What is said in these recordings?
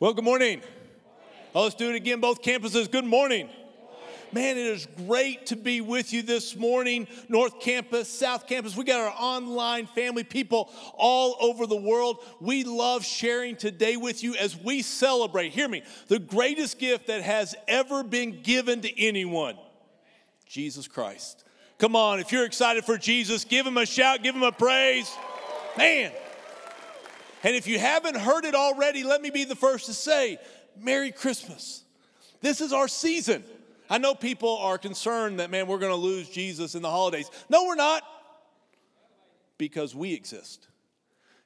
Well, good morning. Oh, let's do it again, both campuses. Good morning. Man, it is great to be with you this morning. North Campus, South Campus, we got our online family, people all over the world. We love sharing today with you as we celebrate, hear me, the greatest gift that has ever been given to anyone Jesus Christ. Come on, if you're excited for Jesus, give him a shout, give him a praise. Man. And if you haven't heard it already, let me be the first to say, Merry Christmas. This is our season. I know people are concerned that, man, we're going to lose Jesus in the holidays. No, we're not, because we exist.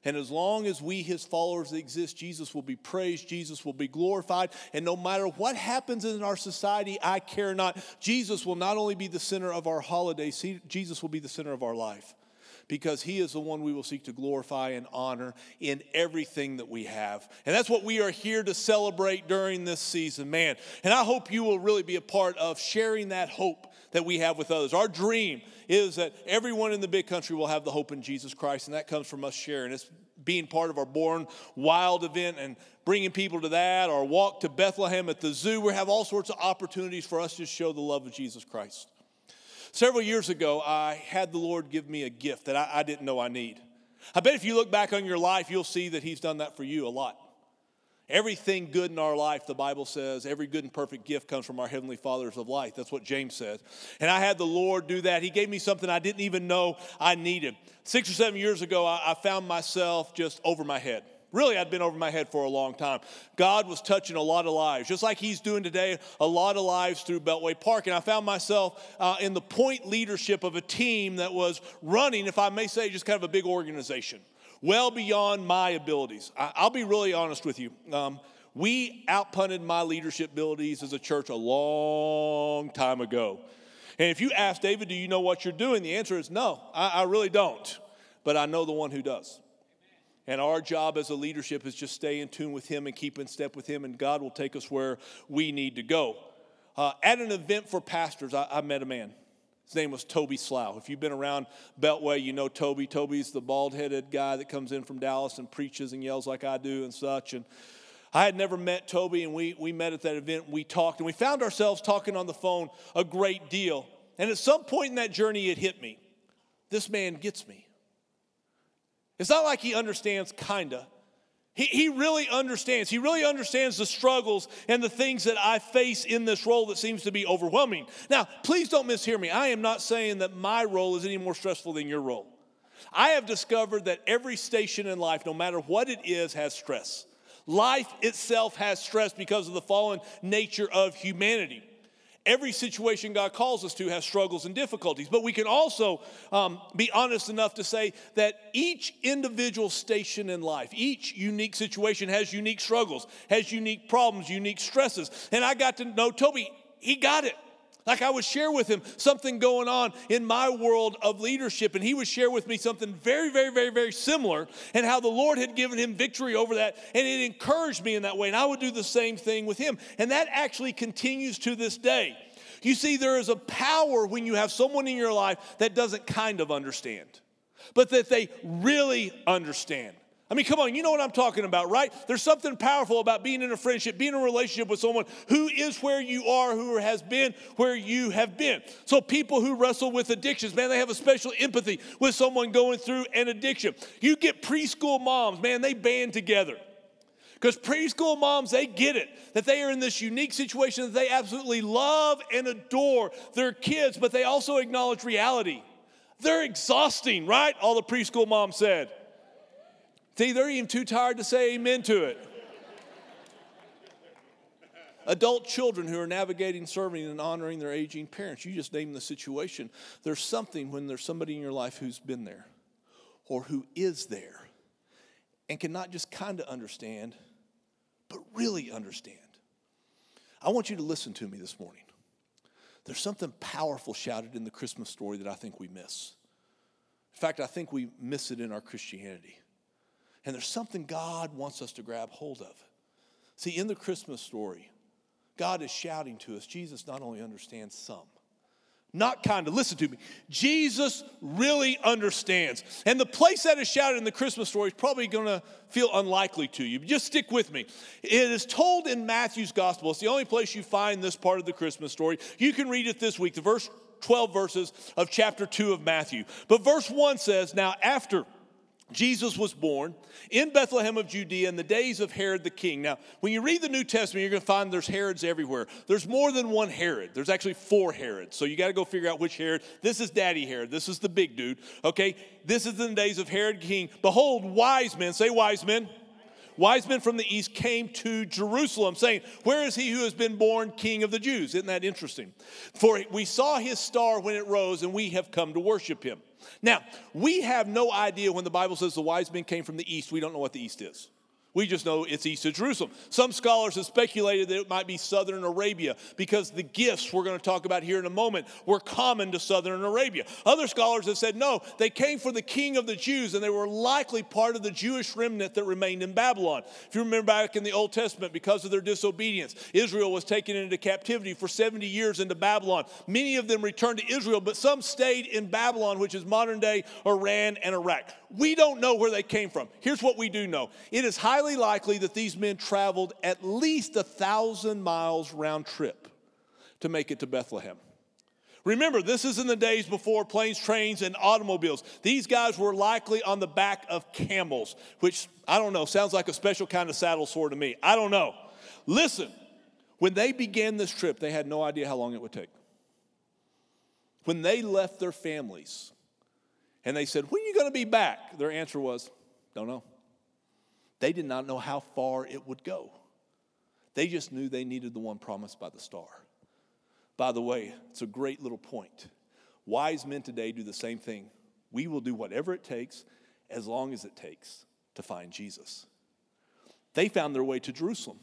And as long as we, his followers, exist, Jesus will be praised, Jesus will be glorified. And no matter what happens in our society, I care not. Jesus will not only be the center of our holidays, Jesus will be the center of our life because He is the one we will seek to glorify and honor in everything that we have. And that's what we are here to celebrate during this season, man. And I hope you will really be a part of sharing that hope that we have with others. Our dream is that everyone in the big country will have the hope in Jesus Christ, and that comes from us sharing. It's being part of our Born Wild event and bringing people to that, or walk to Bethlehem at the zoo. We have all sorts of opportunities for us to show the love of Jesus Christ. Several years ago, I had the Lord give me a gift that I, I didn't know I need. I bet if you look back on your life, you'll see that He's done that for you a lot. Everything good in our life, the Bible says, every good and perfect gift comes from our Heavenly Fathers of light. That's what James says. And I had the Lord do that. He gave me something I didn't even know I needed. Six or seven years ago, I, I found myself just over my head. Really, I'd been over my head for a long time. God was touching a lot of lives, just like He's doing today, a lot of lives through Beltway Park. And I found myself uh, in the point leadership of a team that was running, if I may say, just kind of a big organization, well beyond my abilities. I, will be really honest with you. Um, we outpunted my leadership abilities as a church a long time ago. And if you ask David, do you know what you're doing? The answer is no, I, I really don't. But I know the one who does. And our job as a leadership is just stay in tune with Him and keep in step with Him, and God will take us where we need to go. Uh, at an event for pastors, I, I met a man. His name was Toby Slough. If you've been around Beltway, you know Toby. Toby's the bald headed guy that comes in from Dallas and preaches and yells like I do and such. And I had never met Toby, and we, we met at that event. We talked, and we found ourselves talking on the phone a great deal. And at some point in that journey, it hit me this man gets me. It's not like he understands, kinda. He, he really understands. He really understands the struggles and the things that I face in this role that seems to be overwhelming. Now, please don't mishear me. I am not saying that my role is any more stressful than your role. I have discovered that every station in life, no matter what it is, has stress. Life itself has stress because of the fallen nature of humanity. Every situation God calls us to has struggles and difficulties, but we can also um, be honest enough to say that each individual station in life, each unique situation has unique struggles, has unique problems, unique stresses. And I got to know Toby, he got it. Like I would share with him something going on in my world of leadership, and he would share with me something very, very, very, very similar, and how the Lord had given him victory over that, and it encouraged me in that way. And I would do the same thing with him. And that actually continues to this day. You see, there is a power when you have someone in your life that doesn't kind of understand, but that they really understand. I mean, come on, you know what I'm talking about, right? There's something powerful about being in a friendship, being in a relationship with someone who is where you are, who has been where you have been. So, people who wrestle with addictions, man, they have a special empathy with someone going through an addiction. You get preschool moms, man, they band together. Because preschool moms, they get it that they are in this unique situation that they absolutely love and adore their kids, but they also acknowledge reality. They're exhausting, right? All the preschool moms said. See, they're even too tired to say amen to it. Adult children who are navigating, serving, and honoring their aging parents. You just name the situation. There's something when there's somebody in your life who's been there or who is there and can not just kind of understand, but really understand. I want you to listen to me this morning. There's something powerful shouted in the Christmas story that I think we miss. In fact, I think we miss it in our Christianity. And there's something God wants us to grab hold of. See, in the Christmas story, God is shouting to us Jesus not only understands some, not kind of. Listen to me. Jesus really understands. And the place that is shouted in the Christmas story is probably going to feel unlikely to you. Just stick with me. It is told in Matthew's gospel. It's the only place you find this part of the Christmas story. You can read it this week, the verse 12 verses of chapter 2 of Matthew. But verse 1 says, Now after Jesus was born in Bethlehem of Judea in the days of Herod the king. Now, when you read the New Testament, you're going to find there's Herods everywhere. There's more than one Herod. There's actually four Herods. So you got to go figure out which Herod. This is Daddy Herod. This is the big dude. Okay? This is in the days of Herod king. Behold, wise men, say wise men. Wise men from the east came to Jerusalem, saying, Where is he who has been born king of the Jews? Isn't that interesting? For we saw his star when it rose, and we have come to worship him. Now, we have no idea when the Bible says the wise men came from the east, we don't know what the east is. We just know it's east of Jerusalem. Some scholars have speculated that it might be southern Arabia because the gifts we're going to talk about here in a moment were common to southern Arabia. Other scholars have said no, they came for the king of the Jews and they were likely part of the Jewish remnant that remained in Babylon. If you remember back in the Old Testament, because of their disobedience, Israel was taken into captivity for 70 years into Babylon. Many of them returned to Israel, but some stayed in Babylon, which is modern day Iran and Iraq. We don't know where they came from. Here's what we do know it is highly likely that these men traveled at least a thousand miles round trip to make it to Bethlehem. Remember, this is in the days before planes, trains, and automobiles. These guys were likely on the back of camels, which I don't know, sounds like a special kind of saddle sore to me. I don't know. Listen, when they began this trip, they had no idea how long it would take. When they left their families, and they said, When are you going to be back? Their answer was, Don't know. They did not know how far it would go. They just knew they needed the one promised by the star. By the way, it's a great little point. Wise men today do the same thing. We will do whatever it takes as long as it takes to find Jesus. They found their way to Jerusalem.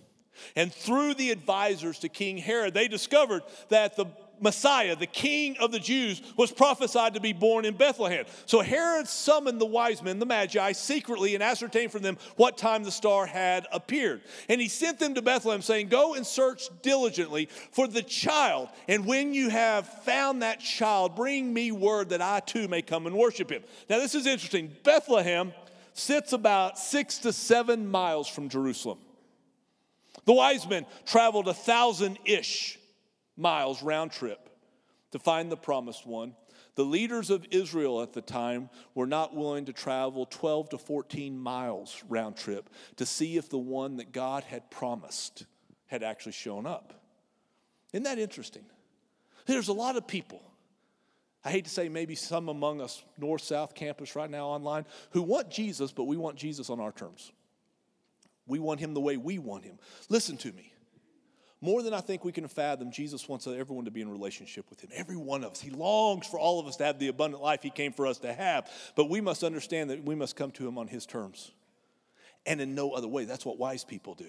And through the advisors to King Herod, they discovered that the Messiah, the king of the Jews, was prophesied to be born in Bethlehem. So Herod summoned the wise men, the Magi, secretly and ascertained from them what time the star had appeared. And he sent them to Bethlehem, saying, Go and search diligently for the child. And when you have found that child, bring me word that I too may come and worship him. Now, this is interesting. Bethlehem sits about six to seven miles from Jerusalem. The wise men traveled a thousand ish miles round trip to find the promised one. The leaders of Israel at the time were not willing to travel 12 to 14 miles round trip to see if the one that God had promised had actually shown up. Isn't that interesting? There's a lot of people, I hate to say maybe some among us, North South campus right now online, who want Jesus, but we want Jesus on our terms. We want him the way we want him. Listen to me. More than I think we can fathom, Jesus wants everyone to be in relationship with Him. Every one of us. He longs for all of us to have the abundant life He came for us to have. But we must understand that we must come to Him on His terms and in no other way. That's what wise people do.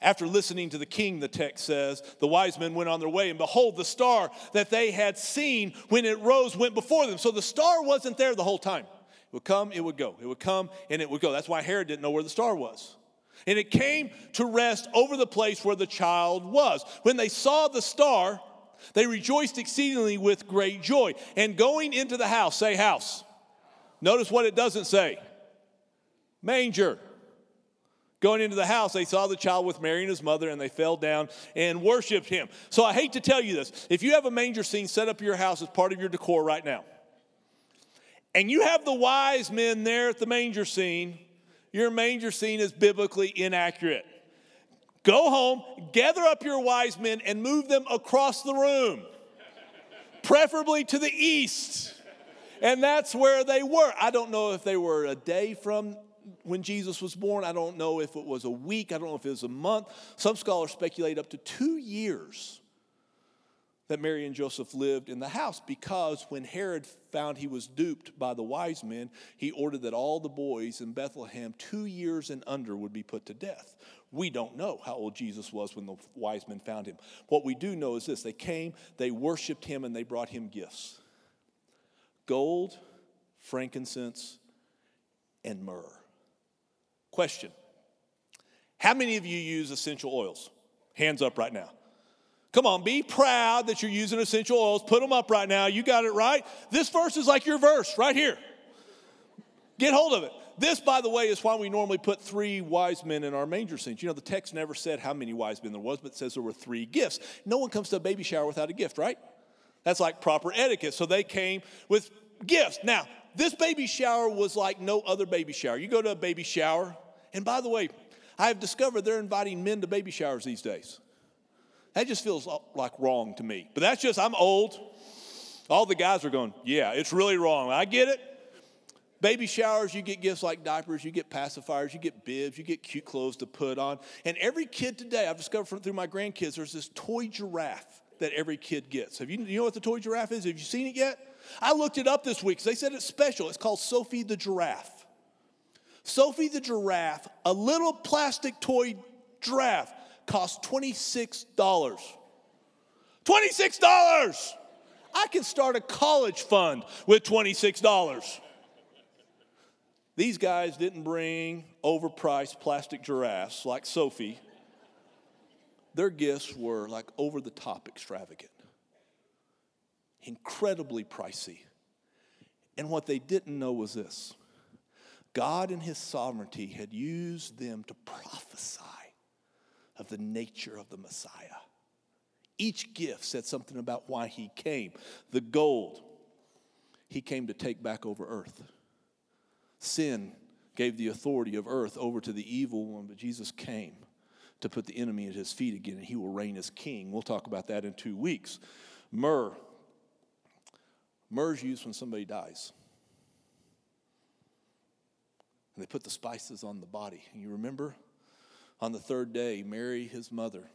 After listening to the king, the text says, the wise men went on their way, and behold, the star that they had seen when it rose went before them. So the star wasn't there the whole time. It would come, it would go. It would come, and it would go. That's why Herod didn't know where the star was. And it came to rest over the place where the child was. When they saw the star, they rejoiced exceedingly with great joy. And going into the house, say house. Notice what it doesn't say manger. Going into the house, they saw the child with Mary and his mother, and they fell down and worshiped him. So I hate to tell you this. If you have a manger scene set up your house as part of your decor right now, and you have the wise men there at the manger scene, your manger scene is biblically inaccurate. Go home, gather up your wise men, and move them across the room, preferably to the east. And that's where they were. I don't know if they were a day from when Jesus was born. I don't know if it was a week. I don't know if it was a month. Some scholars speculate up to two years that Mary and Joseph lived in the house because when Herod found he was duped by the wise men, he ordered that all the boys in Bethlehem, two years and under, would be put to death. We don't know how old Jesus was when the wise men found him. What we do know is this they came, they worshiped him, and they brought him gifts gold, frankincense, and myrrh. Question How many of you use essential oils? Hands up right now. Come on, be proud that you're using essential oils. Put them up right now. You got it right. This verse is like your verse right here. Get hold of it. This, by the way, is why we normally put three wise men in our manger scenes. You know, the text never said how many wise men there was, but it says there were three gifts. No one comes to a baby shower without a gift, right? That's like proper etiquette. So they came with gifts. Now, this baby shower was like no other baby shower. You go to a baby shower, and by the way, I have discovered they're inviting men to baby showers these days. That just feels like wrong to me. But that's just, I'm old. All the guys are going, yeah, it's really wrong. I get it. Baby showers, you get gifts like diapers, you get pacifiers, you get bibs, you get cute clothes to put on. And every kid today, I've discovered through my grandkids, there's this toy giraffe that every kid gets. Have you, you know what the toy giraffe is? Have you seen it yet? I looked it up this week. They said it's special. It's called Sophie the giraffe. Sophie the giraffe, a little plastic toy giraffe cost $26. $26! I can start a college fund with $26. These guys didn't bring overpriced plastic giraffes like Sophie. Their gifts were like over the top extravagant, incredibly pricey. And what they didn't know was this God, in His sovereignty, had used them to prophesy of the nature of the Messiah. Each gift said something about why he came. The gold, he came to take back over earth. Sin gave the authority of earth over to the evil one, but Jesus came to put the enemy at his feet again, and he will reign as king. We'll talk about that in two weeks. Myrrh. Myrrh's used when somebody dies. And they put the spices on the body. You remember on the third day, Mary, his mother,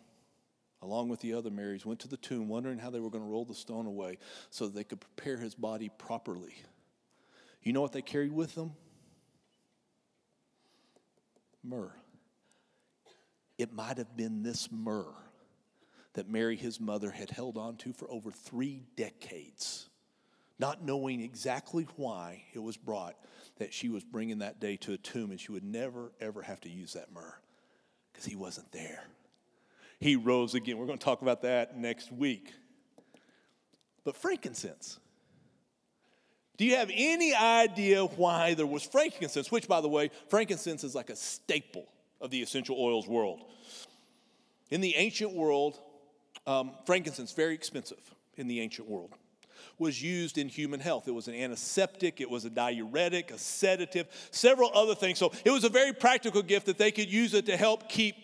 along with the other Marys, went to the tomb wondering how they were going to roll the stone away so they could prepare his body properly. You know what they carried with them? Myrrh. It might have been this myrrh that Mary, his mother, had held on to for over three decades, not knowing exactly why it was brought that she was bringing that day to a tomb and she would never, ever have to use that myrrh because he wasn't there. He rose again. We're going to talk about that next week. But frankincense. Do you have any idea why there was frankincense? Which, by the way, frankincense is like a staple of the essential oils world. In the ancient world, um, frankincense very expensive in the ancient world was used in human health. It was an antiseptic, it was a diuretic, a sedative, several other things. So it was a very practical gift that they could use it to help keep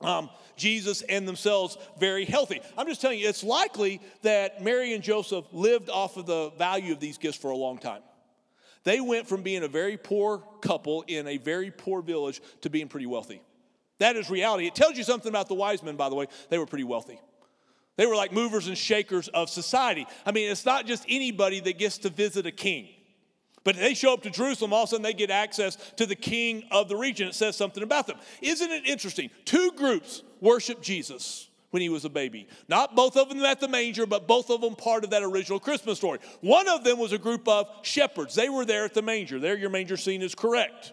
um, Jesus and themselves very healthy. I'm just telling you, it's likely that Mary and Joseph lived off of the value of these gifts for a long time. They went from being a very poor couple in a very poor village to being pretty wealthy. That is reality. It tells you something about the wise men, by the way. They were pretty wealthy. They were like movers and shakers of society. I mean, it's not just anybody that gets to visit a king. But they show up to Jerusalem, all of a sudden they get access to the king of the region. It says something about them. Isn't it interesting? Two groups worship Jesus when he was a baby. Not both of them at the manger, but both of them part of that original Christmas story. One of them was a group of shepherds. They were there at the manger. There, your manger scene is correct.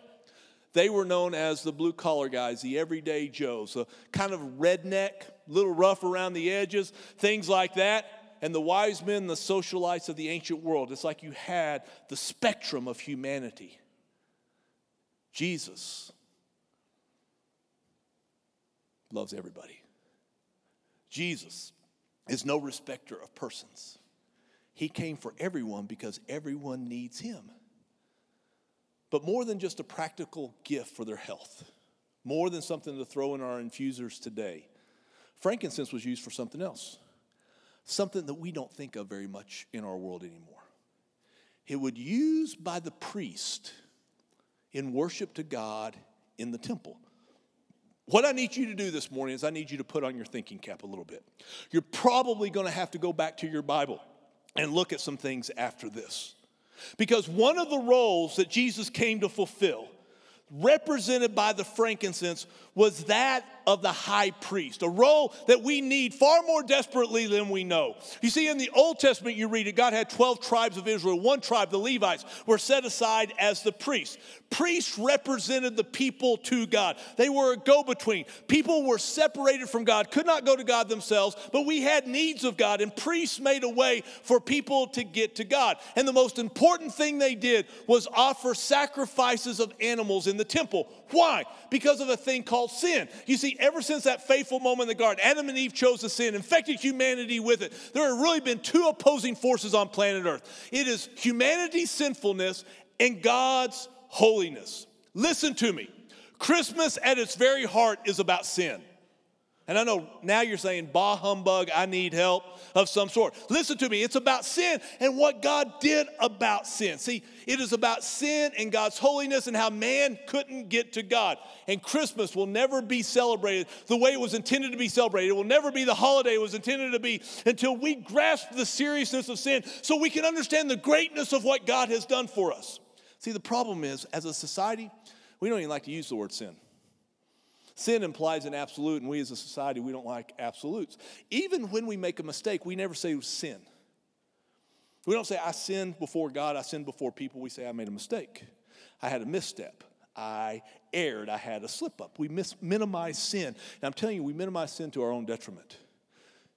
They were known as the blue collar guys, the everyday Joes, the kind of redneck, little rough around the edges, things like that. And the wise men, the socialites of the ancient world. It's like you had the spectrum of humanity. Jesus loves everybody. Jesus is no respecter of persons. He came for everyone because everyone needs him but more than just a practical gift for their health, more than something to throw in our infusers today. Frankincense was used for something else, something that we don't think of very much in our world anymore. It would used by the priest in worship to God in the temple. What I need you to do this morning is I need you to put on your thinking cap a little bit. You're probably going to have to go back to your Bible and look at some things after this. Because one of the roles that Jesus came to fulfill, represented by the frankincense, was that of the high priest, a role that we need far more desperately than we know. You see, in the Old Testament, you read it, God had 12 tribes of Israel. One tribe, the Levites, were set aside as the priests. Priests represented the people to God, they were a go between. People were separated from God, could not go to God themselves, but we had needs of God, and priests made a way for people to get to God. And the most important thing they did was offer sacrifices of animals in the temple. Why? Because of a thing called sin. You see, ever since that fateful moment in the garden, Adam and Eve chose to sin, infected humanity with it. There have really been two opposing forces on planet Earth it is humanity's sinfulness and God's holiness. Listen to me. Christmas at its very heart is about sin. And I know now you're saying, bah humbug, I need help of some sort. Listen to me, it's about sin and what God did about sin. See, it is about sin and God's holiness and how man couldn't get to God. And Christmas will never be celebrated the way it was intended to be celebrated. It will never be the holiday it was intended to be until we grasp the seriousness of sin so we can understand the greatness of what God has done for us. See, the problem is, as a society, we don't even like to use the word sin. Sin implies an absolute, and we as a society, we don't like absolutes. Even when we make a mistake, we never say sin. We don't say, I sinned before God, I sinned before people. We say, I made a mistake. I had a misstep. I erred. I had a slip up. We mis- minimize sin. And I'm telling you, we minimize sin to our own detriment.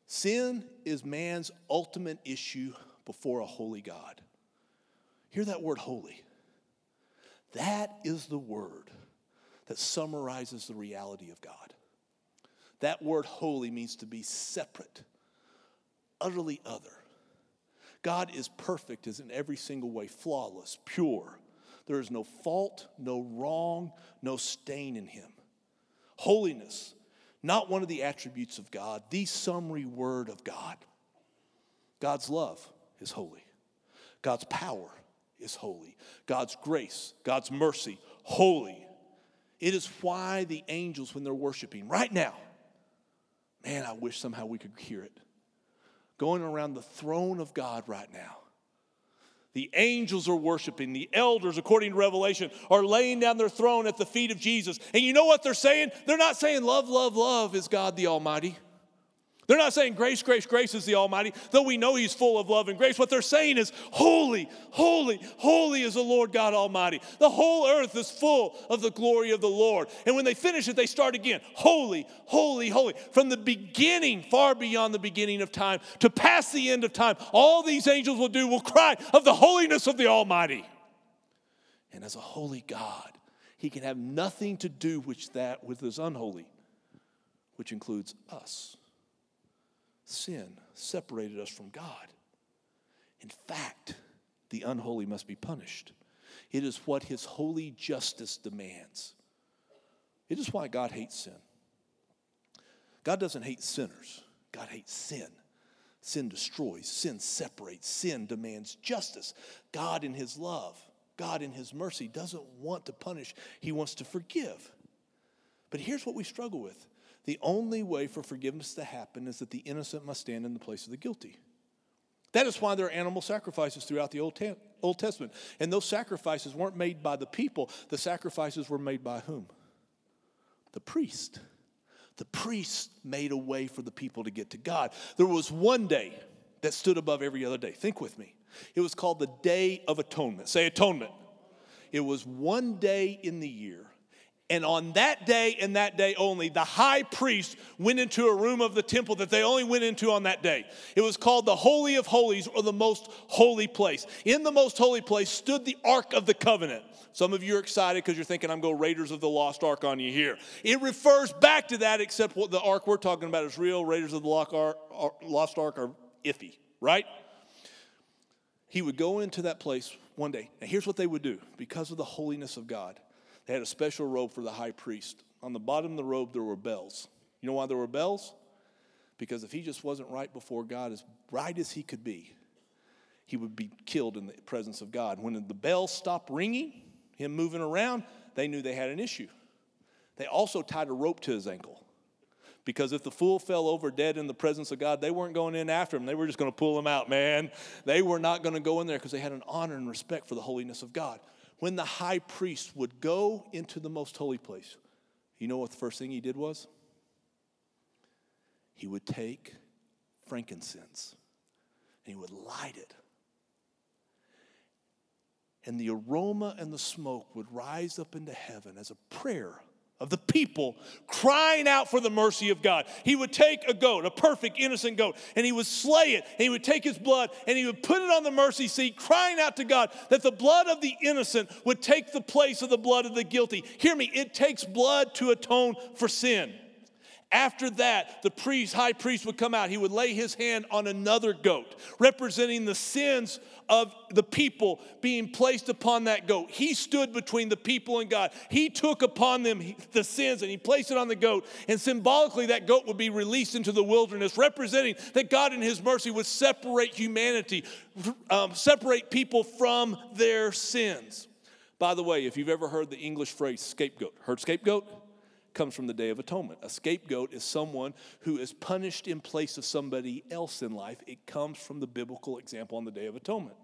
Sin is man's ultimate issue before a holy God. Hear that word holy. That is the word that summarizes the reality of God. That word holy means to be separate, utterly other. God is perfect is in every single way, flawless, pure. There is no fault, no wrong, no stain in him. Holiness, not one of the attributes of God, the summary word of God. God's love is holy. God's power is holy. God's grace, God's mercy, holy. It is why the angels, when they're worshiping right now, man, I wish somehow we could hear it, going around the throne of God right now. The angels are worshiping. The elders, according to Revelation, are laying down their throne at the feet of Jesus. And you know what they're saying? They're not saying, Love, love, love is God the Almighty. They're not saying grace, grace, grace is the Almighty, though we know He's full of love and grace. What they're saying is, Holy, holy, holy is the Lord God Almighty. The whole earth is full of the glory of the Lord. And when they finish it, they start again Holy, holy, holy. From the beginning, far beyond the beginning of time, to past the end of time, all these angels will do will cry of the holiness of the Almighty. And as a holy God, He can have nothing to do with that with His unholy, which includes us sin separated us from God. In fact, the unholy must be punished. It is what his holy justice demands. It is why God hates sin. God doesn't hate sinners, God hates sin. Sin destroys, sin separates, sin demands justice. God, in his love, God, in his mercy, doesn't want to punish, he wants to forgive. But here's what we struggle with the only way for forgiveness to happen is that the innocent must stand in the place of the guilty. That is why there are animal sacrifices throughout the Old, Old Testament. And those sacrifices weren't made by the people, the sacrifices were made by whom? The priest. The priest made a way for the people to get to God. There was one day that stood above every other day. Think with me. It was called the Day of Atonement. Say atonement. It was one day in the year and on that day and that day only, the high priest went into a room of the temple that they only went into on that day. It was called the Holy of Holies or the most holy place. In the most holy place stood the Ark of the Covenant. Some of you are excited because you're thinking I'm going Raiders of the Lost Ark on you here. It refers back to that, except what the Ark we're talking about is real. Raiders of the Lost Ark are iffy, right? He would go into that place one day. And here's what they would do because of the holiness of God they had a special robe for the high priest. On the bottom of the robe, there were bells. You know why there were bells? Because if he just wasn't right before God, as right as he could be, he would be killed in the presence of God. When the bells stopped ringing, him moving around, they knew they had an issue. They also tied a rope to his ankle. Because if the fool fell over dead in the presence of God, they weren't going in after him. They were just going to pull him out, man. They were not going to go in there because they had an honor and respect for the holiness of God when the high priest would go into the most holy place, you know what the first thing he did was? he would take frankincense and he would light it. And the aroma and the smoke would rise up into heaven as a prayer of the people crying out for the mercy of God. He would take a goat, a perfect, innocent goat, and he would slay it, and he would take his blood, and he would put it on the mercy seat, crying out to God that the blood of the innocent would take the place of the blood of the guilty. Hear me, it takes blood to atone for sin. After that, the priest, high priest would come out. He would lay his hand on another goat, representing the sins of the people being placed upon that goat. He stood between the people and God. He took upon them the sins and he placed it on the goat. And symbolically, that goat would be released into the wilderness, representing that God in his mercy would separate humanity, um, separate people from their sins. By the way, if you've ever heard the English phrase scapegoat, heard scapegoat? Comes from the Day of Atonement. A scapegoat is someone who is punished in place of somebody else in life. It comes from the biblical example on the Day of Atonement.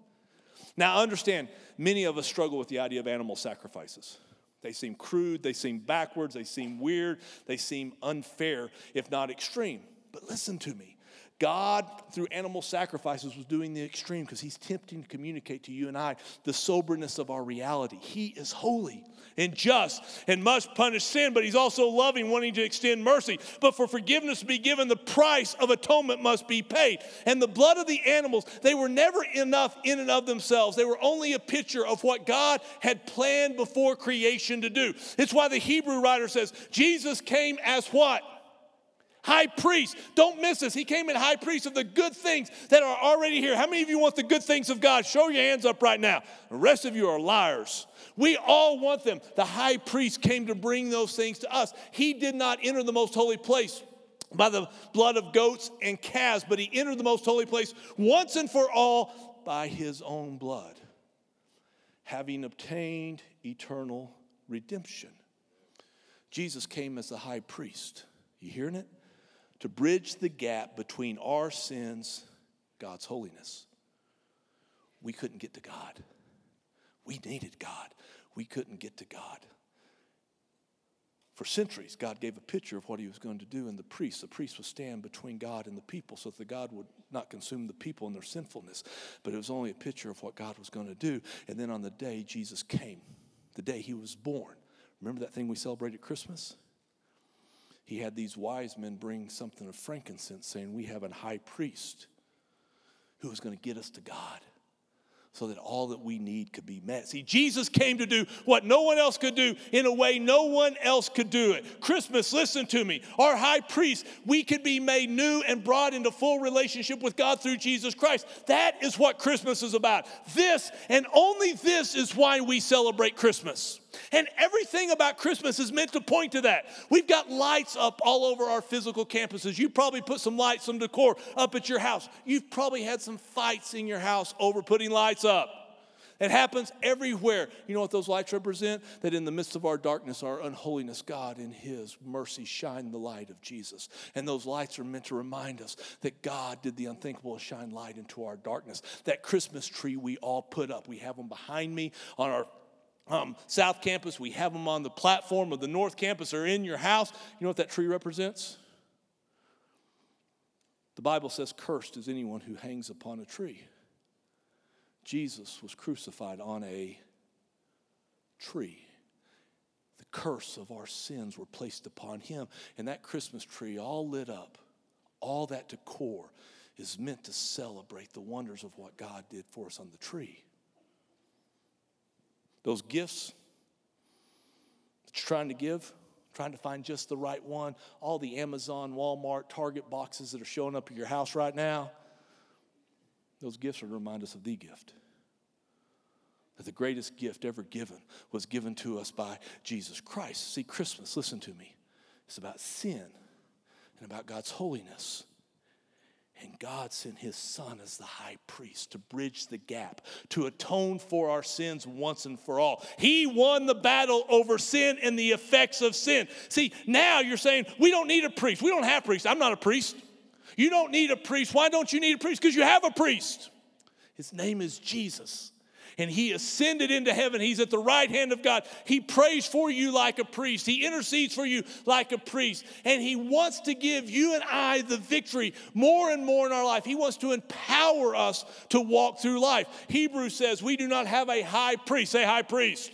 Now, understand, many of us struggle with the idea of animal sacrifices. They seem crude, they seem backwards, they seem weird, they seem unfair, if not extreme. But listen to me. God, through animal sacrifices, was doing the extreme because He's tempting to communicate to you and I the soberness of our reality. He is holy and just and must punish sin, but He's also loving, wanting to extend mercy. But for forgiveness to be given, the price of atonement must be paid. And the blood of the animals, they were never enough in and of themselves. They were only a picture of what God had planned before creation to do. It's why the Hebrew writer says Jesus came as what? High priest. Don't miss this. He came in high priest of the good things that are already here. How many of you want the good things of God? Show your hands up right now. The rest of you are liars. We all want them. The high priest came to bring those things to us. He did not enter the most holy place by the blood of goats and calves, but he entered the most holy place once and for all by his own blood, having obtained eternal redemption. Jesus came as the high priest. You hearing it? To bridge the gap between our sins, God's holiness. We couldn't get to God. We needed God. We couldn't get to God. For centuries, God gave a picture of what he was going to do in the priest. The priest would stand between God and the people so that the God would not consume the people in their sinfulness. But it was only a picture of what God was going to do. And then on the day Jesus came, the day he was born, remember that thing we celebrated Christmas? He had these wise men bring something of frankincense, saying, We have a high priest who is going to get us to God so that all that we need could be met. See, Jesus came to do what no one else could do in a way no one else could do it. Christmas, listen to me. Our high priest, we could be made new and brought into full relationship with God through Jesus Christ. That is what Christmas is about. This and only this is why we celebrate Christmas. And everything about Christmas is meant to point to that. We've got lights up all over our physical campuses. You probably put some lights, some decor up at your house. You've probably had some fights in your house over putting lights up. It happens everywhere. You know what those lights represent? That in the midst of our darkness, our unholiness, God in His mercy shine the light of Jesus. And those lights are meant to remind us that God did the unthinkable shine light into our darkness. That Christmas tree we all put up, we have them behind me on our um, South Campus, we have them on the platform of the North Campus or in your house. You know what that tree represents? The Bible says, Cursed is anyone who hangs upon a tree. Jesus was crucified on a tree. The curse of our sins were placed upon him. And that Christmas tree, all lit up, all that decor, is meant to celebrate the wonders of what God did for us on the tree. Those gifts that you're trying to give, trying to find just the right one, all the Amazon, Walmart, Target boxes that are showing up at your house right now, those gifts are to remind us of the gift. That the greatest gift ever given was given to us by Jesus Christ. See, Christmas, listen to me, it's about sin and about God's holiness. And God sent his son as the high priest to bridge the gap, to atone for our sins once and for all. He won the battle over sin and the effects of sin. See, now you're saying, we don't need a priest. We don't have priests. I'm not a priest. You don't need a priest. Why don't you need a priest? Because you have a priest. His name is Jesus. And he ascended into heaven. He's at the right hand of God. He prays for you like a priest, he intercedes for you like a priest, and he wants to give you and I the victory more and more in our life. He wants to empower us to walk through life. Hebrews says we do not have a high priest. Say, high priest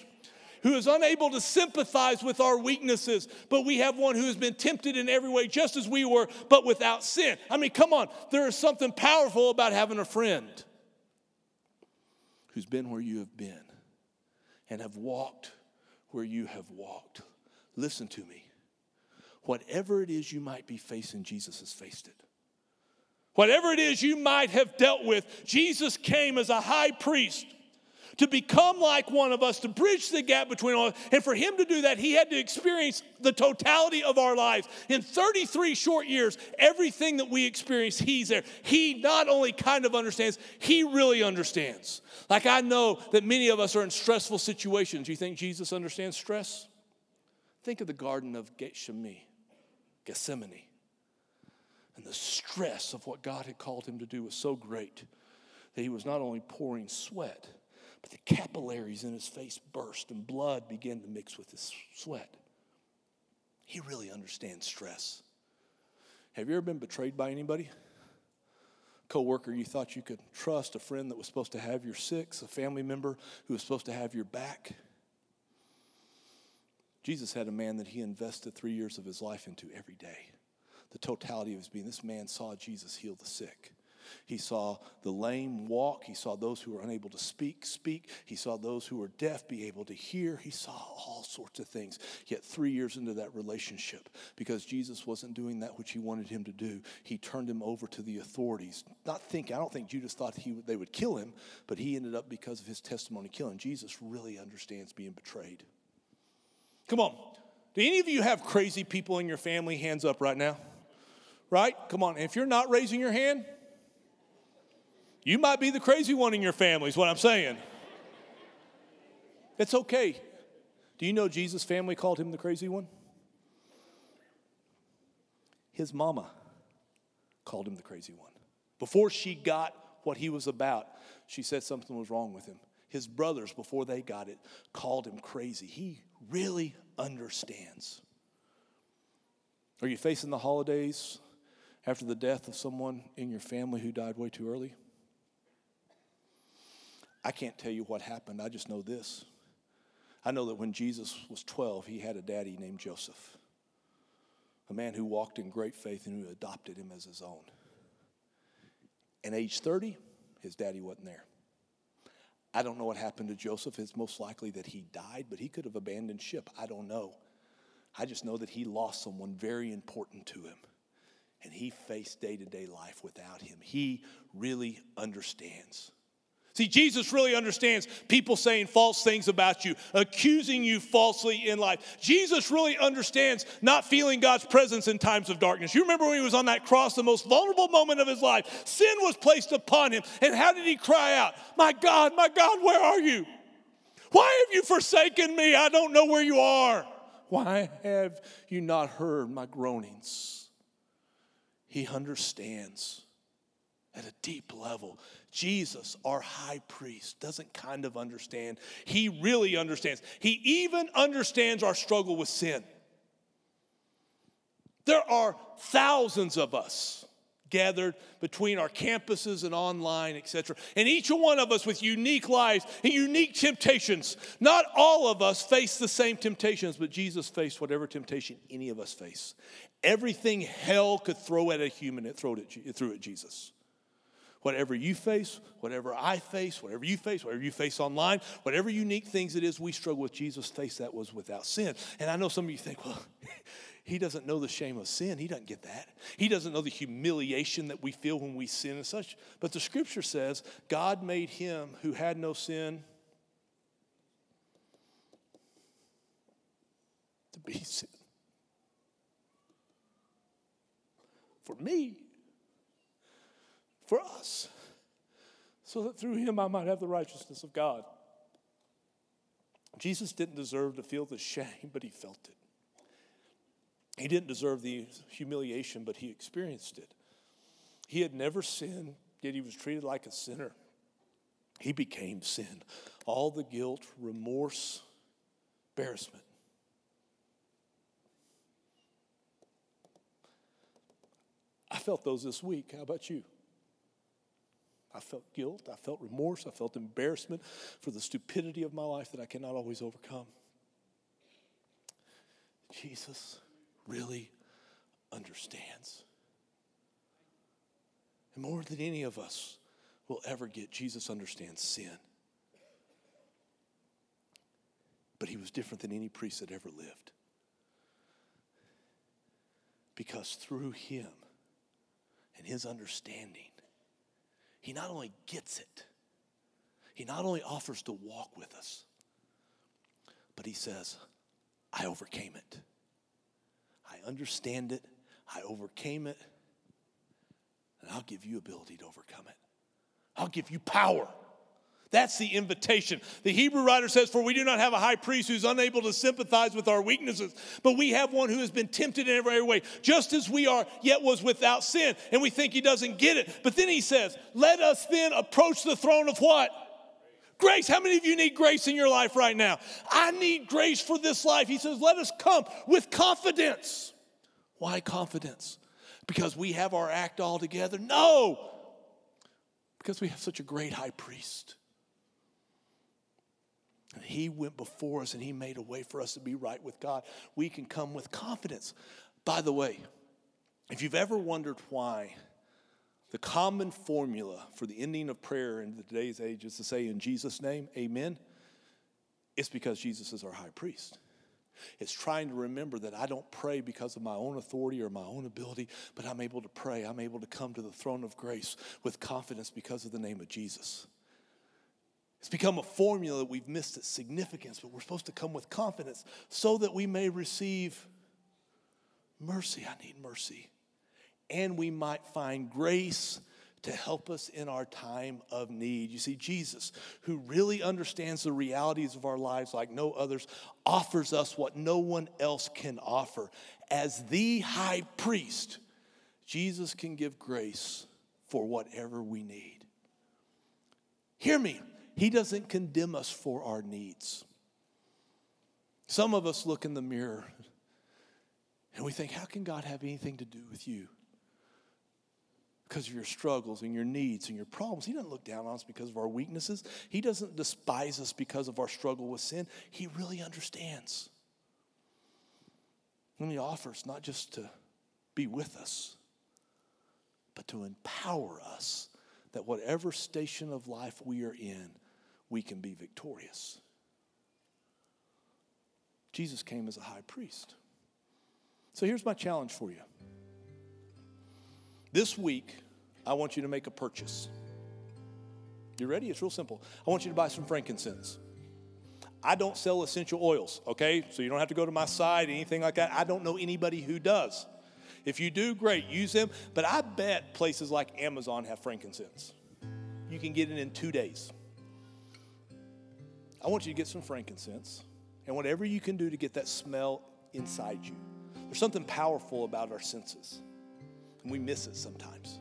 who is unable to sympathize with our weaknesses, but we have one who has been tempted in every way, just as we were, but without sin. I mean, come on, there is something powerful about having a friend who's been where you have been and have walked where you have walked. Listen to me. Whatever it is you might be facing, Jesus has faced it. Whatever it is you might have dealt with, Jesus came as a high priest to become like one of us, to bridge the gap between all. And for him to do that, he had to experience the totality of our lives. In 33 short years, everything that we experience, he's there. He not only kind of understands, he really understands. Like I know that many of us are in stressful situations. You think Jesus understands stress? Think of the Garden of Gethsemane. Gethsemane. And the stress of what God had called him to do was so great that he was not only pouring sweat, but the capillaries in his face burst and blood began to mix with his sweat. He really understands stress. Have you ever been betrayed by anybody? Co-worker you thought you could trust, a friend that was supposed to have your six, a family member who was supposed to have your back. Jesus had a man that he invested three years of his life into every day. The totality of his being. This man saw Jesus heal the sick. He saw the lame walk. He saw those who were unable to speak, speak. He saw those who were deaf be able to hear. He saw all sorts of things. Yet, three years into that relationship, because Jesus wasn't doing that which he wanted him to do, he turned him over to the authorities. Not thinking, I don't think Judas thought he, they would kill him, but he ended up, because of his testimony, killing. Jesus really understands being betrayed. Come on. Do any of you have crazy people in your family? Hands up right now. Right? Come on. If you're not raising your hand, you might be the crazy one in your family, is what I'm saying. It's okay. Do you know Jesus' family called him the crazy one? His mama called him the crazy one. Before she got what he was about, she said something was wrong with him. His brothers, before they got it, called him crazy. He really understands. Are you facing the holidays after the death of someone in your family who died way too early? I can't tell you what happened. I just know this. I know that when Jesus was 12, he had a daddy named Joseph, a man who walked in great faith and who adopted him as his own. And age 30, his daddy wasn't there. I don't know what happened to Joseph. It's most likely that he died, but he could have abandoned ship. I don't know. I just know that he lost someone very important to him. And he faced day to day life without him. He really understands. See, Jesus really understands people saying false things about you, accusing you falsely in life. Jesus really understands not feeling God's presence in times of darkness. You remember when he was on that cross, the most vulnerable moment of his life, sin was placed upon him. And how did he cry out? My God, my God, where are you? Why have you forsaken me? I don't know where you are. Why have you not heard my groanings? He understands at a deep level. Jesus, our high priest, doesn't kind of understand. He really understands. He even understands our struggle with sin. There are thousands of us gathered between our campuses and online, etc. And each one of us with unique lives and unique temptations. Not all of us face the same temptations, but Jesus faced whatever temptation any of us face. Everything hell could throw at a human, it threw it, threw at Jesus. Whatever you face, whatever I face, whatever you face, whatever you face online, whatever unique things it is we struggle with, Jesus faced that was without sin. And I know some of you think, well, he doesn't know the shame of sin. He doesn't get that. He doesn't know the humiliation that we feel when we sin and such. But the scripture says God made him who had no sin to be sin. For me, for us, so that through him I might have the righteousness of God. Jesus didn't deserve to feel the shame, but he felt it. He didn't deserve the humiliation, but he experienced it. He had never sinned, yet he was treated like a sinner. He became sin. All the guilt, remorse, embarrassment. I felt those this week. How about you? I felt guilt. I felt remorse. I felt embarrassment for the stupidity of my life that I cannot always overcome. Jesus really understands. And more than any of us will ever get, Jesus understands sin. But he was different than any priest that ever lived. Because through him and his understanding, he not only gets it, he not only offers to walk with us, but he says, I overcame it. I understand it. I overcame it. And I'll give you ability to overcome it. I'll give you power. That's the invitation. The Hebrew writer says, For we do not have a high priest who's unable to sympathize with our weaknesses, but we have one who has been tempted in every way, just as we are, yet was without sin. And we think he doesn't get it. But then he says, Let us then approach the throne of what? Grace. How many of you need grace in your life right now? I need grace for this life. He says, Let us come with confidence. Why confidence? Because we have our act all together? No, because we have such a great high priest. He went before us and he made a way for us to be right with God. We can come with confidence. By the way, if you've ever wondered why the common formula for the ending of prayer in today's age is to say, In Jesus' name, amen, it's because Jesus is our high priest. It's trying to remember that I don't pray because of my own authority or my own ability, but I'm able to pray. I'm able to come to the throne of grace with confidence because of the name of Jesus. It's become a formula that we've missed its significance, but we're supposed to come with confidence so that we may receive mercy. I need mercy. And we might find grace to help us in our time of need. You see, Jesus, who really understands the realities of our lives like no others, offers us what no one else can offer. As the high priest, Jesus can give grace for whatever we need. Hear me. He doesn't condemn us for our needs. Some of us look in the mirror and we think, how can God have anything to do with you? Because of your struggles and your needs and your problems. He doesn't look down on us because of our weaknesses. He doesn't despise us because of our struggle with sin. He really understands. And He offers not just to be with us, but to empower us that whatever station of life we are in, we can be victorious. Jesus came as a high priest. So here's my challenge for you. This week, I want you to make a purchase. You ready? It's real simple. I want you to buy some frankincense. I don't sell essential oils, okay? So you don't have to go to my site, anything like that. I don't know anybody who does. If you do, great, use them. But I bet places like Amazon have frankincense. You can get it in two days. I want you to get some frankincense and whatever you can do to get that smell inside you. There's something powerful about our senses, and we miss it sometimes.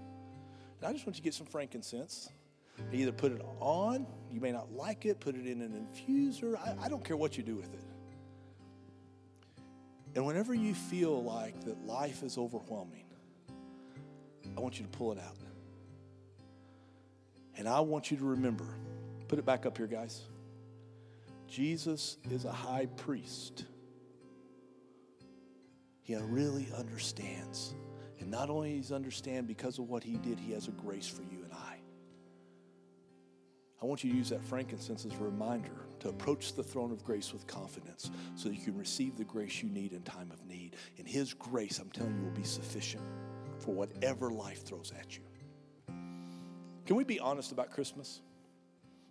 And I just want you to get some frankincense. Either put it on, you may not like it, put it in an infuser. I, I don't care what you do with it. And whenever you feel like that life is overwhelming, I want you to pull it out. And I want you to remember, put it back up here, guys. Jesus is a high priest. He really understands. And not only does he understand because of what he did, he has a grace for you and I. I want you to use that frankincense as a reminder to approach the throne of grace with confidence so that you can receive the grace you need in time of need. And his grace, I'm telling you, will be sufficient for whatever life throws at you. Can we be honest about Christmas?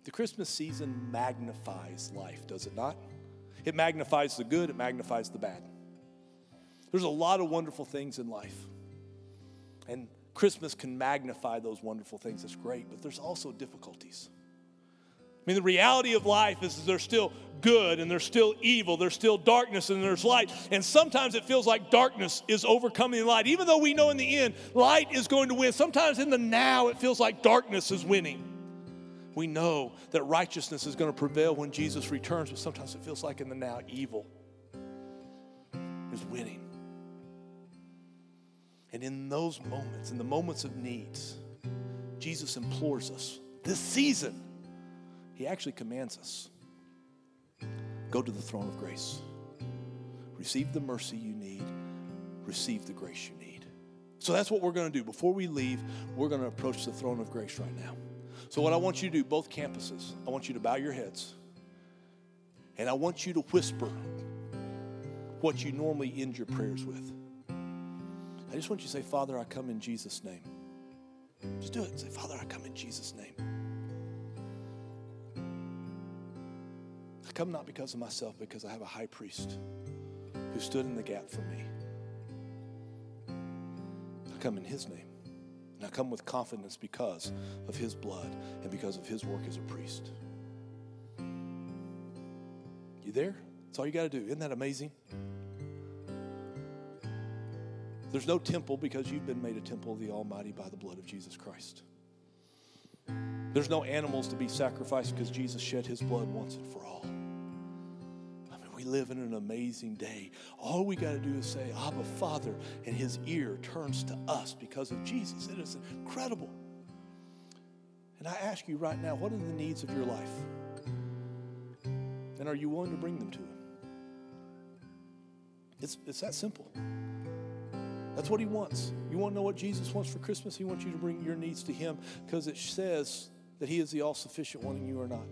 The Christmas season magnifies life, does it not? It magnifies the good, it magnifies the bad. There's a lot of wonderful things in life. And Christmas can magnify those wonderful things. That's great, but there's also difficulties. I mean, the reality of life is there's still good and there's still evil, there's still darkness and there's light. And sometimes it feels like darkness is overcoming light. Even though we know in the end light is going to win, sometimes in the now it feels like darkness is winning. We know that righteousness is going to prevail when Jesus returns, but sometimes it feels like in the now evil is winning. And in those moments, in the moments of needs, Jesus implores us. This season, he actually commands us go to the throne of grace. Receive the mercy you need, receive the grace you need. So that's what we're going to do. Before we leave, we're going to approach the throne of grace right now. So, what I want you to do, both campuses, I want you to bow your heads. And I want you to whisper what you normally end your prayers with. I just want you to say, Father, I come in Jesus' name. Just do it. Say, Father, I come in Jesus' name. I come not because of myself, because I have a high priest who stood in the gap for me. I come in his name. I come with confidence because of his blood and because of his work as a priest. You there? That's all you got to do. Isn't that amazing? There's no temple because you've been made a temple of the Almighty by the blood of Jesus Christ. There's no animals to be sacrificed because Jesus shed his blood once and for all. Live in an amazing day. All we got to do is say, Abba, Father, and his ear turns to us because of Jesus. It is incredible. And I ask you right now, what are the needs of your life? And are you willing to bring them to him? It's, it's that simple. That's what he wants. You want to know what Jesus wants for Christmas? He wants you to bring your needs to him because it says that he is the all sufficient one and you are not.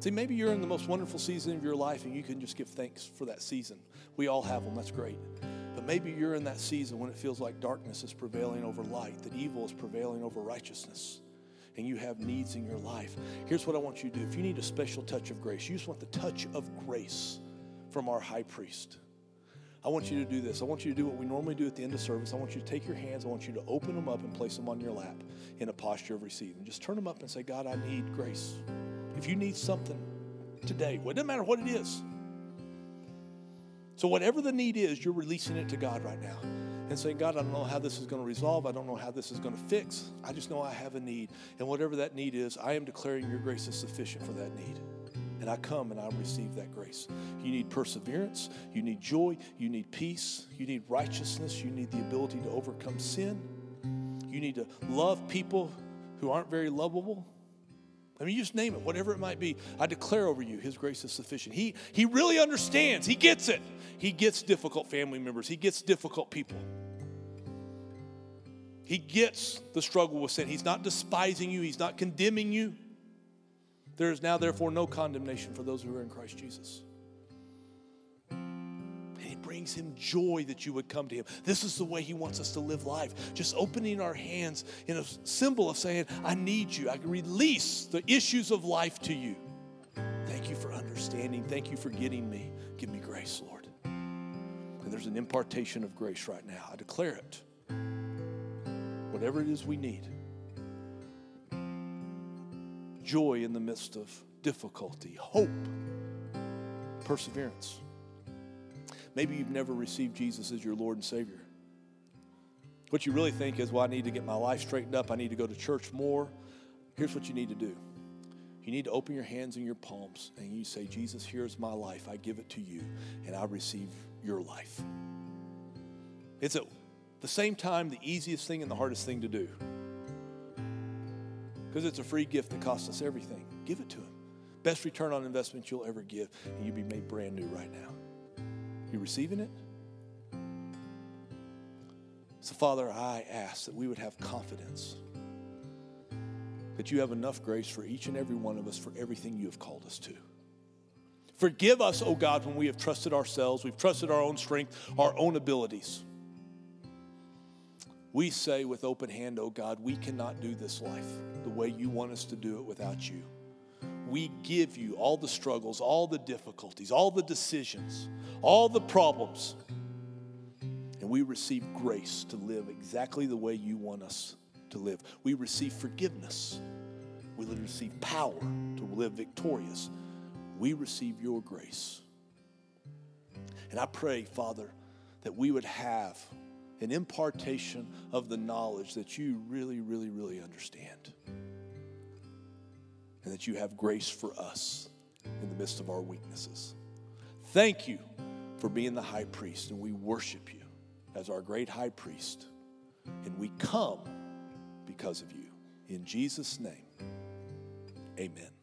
See, maybe you're in the most wonderful season of your life and you can just give thanks for that season. We all have them, that's great. But maybe you're in that season when it feels like darkness is prevailing over light, that evil is prevailing over righteousness, and you have needs in your life. Here's what I want you to do. If you need a special touch of grace, you just want the touch of grace from our high priest. I want you to do this. I want you to do what we normally do at the end of service. I want you to take your hands, I want you to open them up and place them on your lap in a posture of receiving. Just turn them up and say, God, I need grace. If you need something today, well, it doesn't matter what it is. So, whatever the need is, you're releasing it to God right now and saying, God, I don't know how this is going to resolve. I don't know how this is going to fix. I just know I have a need. And whatever that need is, I am declaring your grace is sufficient for that need. And I come and I receive that grace. You need perseverance, you need joy, you need peace, you need righteousness, you need the ability to overcome sin, you need to love people who aren't very lovable. I mean, you just name it, whatever it might be. I declare over you, His grace is sufficient. He, he really understands, He gets it. He gets difficult family members, He gets difficult people. He gets the struggle with sin. He's not despising you, He's not condemning you. There is now, therefore, no condemnation for those who are in Christ Jesus. Brings him joy that you would come to him. This is the way he wants us to live life. Just opening our hands in a symbol of saying, I need you. I can release the issues of life to you. Thank you for understanding. Thank you for getting me. Give me grace, Lord. And there's an impartation of grace right now. I declare it. Whatever it is we need joy in the midst of difficulty, hope, perseverance. Maybe you've never received Jesus as your Lord and Savior. What you really think is, well, I need to get my life straightened up. I need to go to church more. Here's what you need to do you need to open your hands and your palms and you say, Jesus, here's my life. I give it to you, and I receive your life. It's at the same time the easiest thing and the hardest thing to do because it's a free gift that costs us everything. Give it to Him. Best return on investment you'll ever give, and you'll be made brand new right now. You receiving it? So, Father, I ask that we would have confidence that you have enough grace for each and every one of us for everything you have called us to. Forgive us, O oh God, when we have trusted ourselves, we've trusted our own strength, our own abilities. We say with open hand, oh God, we cannot do this life the way you want us to do it without you. We give you all the struggles, all the difficulties, all the decisions, all the problems, and we receive grace to live exactly the way you want us to live. We receive forgiveness. We receive power to live victorious. We receive your grace. And I pray, Father, that we would have an impartation of the knowledge that you really, really, really understand. And that you have grace for us in the midst of our weaknesses. Thank you for being the high priest, and we worship you as our great high priest. And we come because of you. In Jesus' name, amen.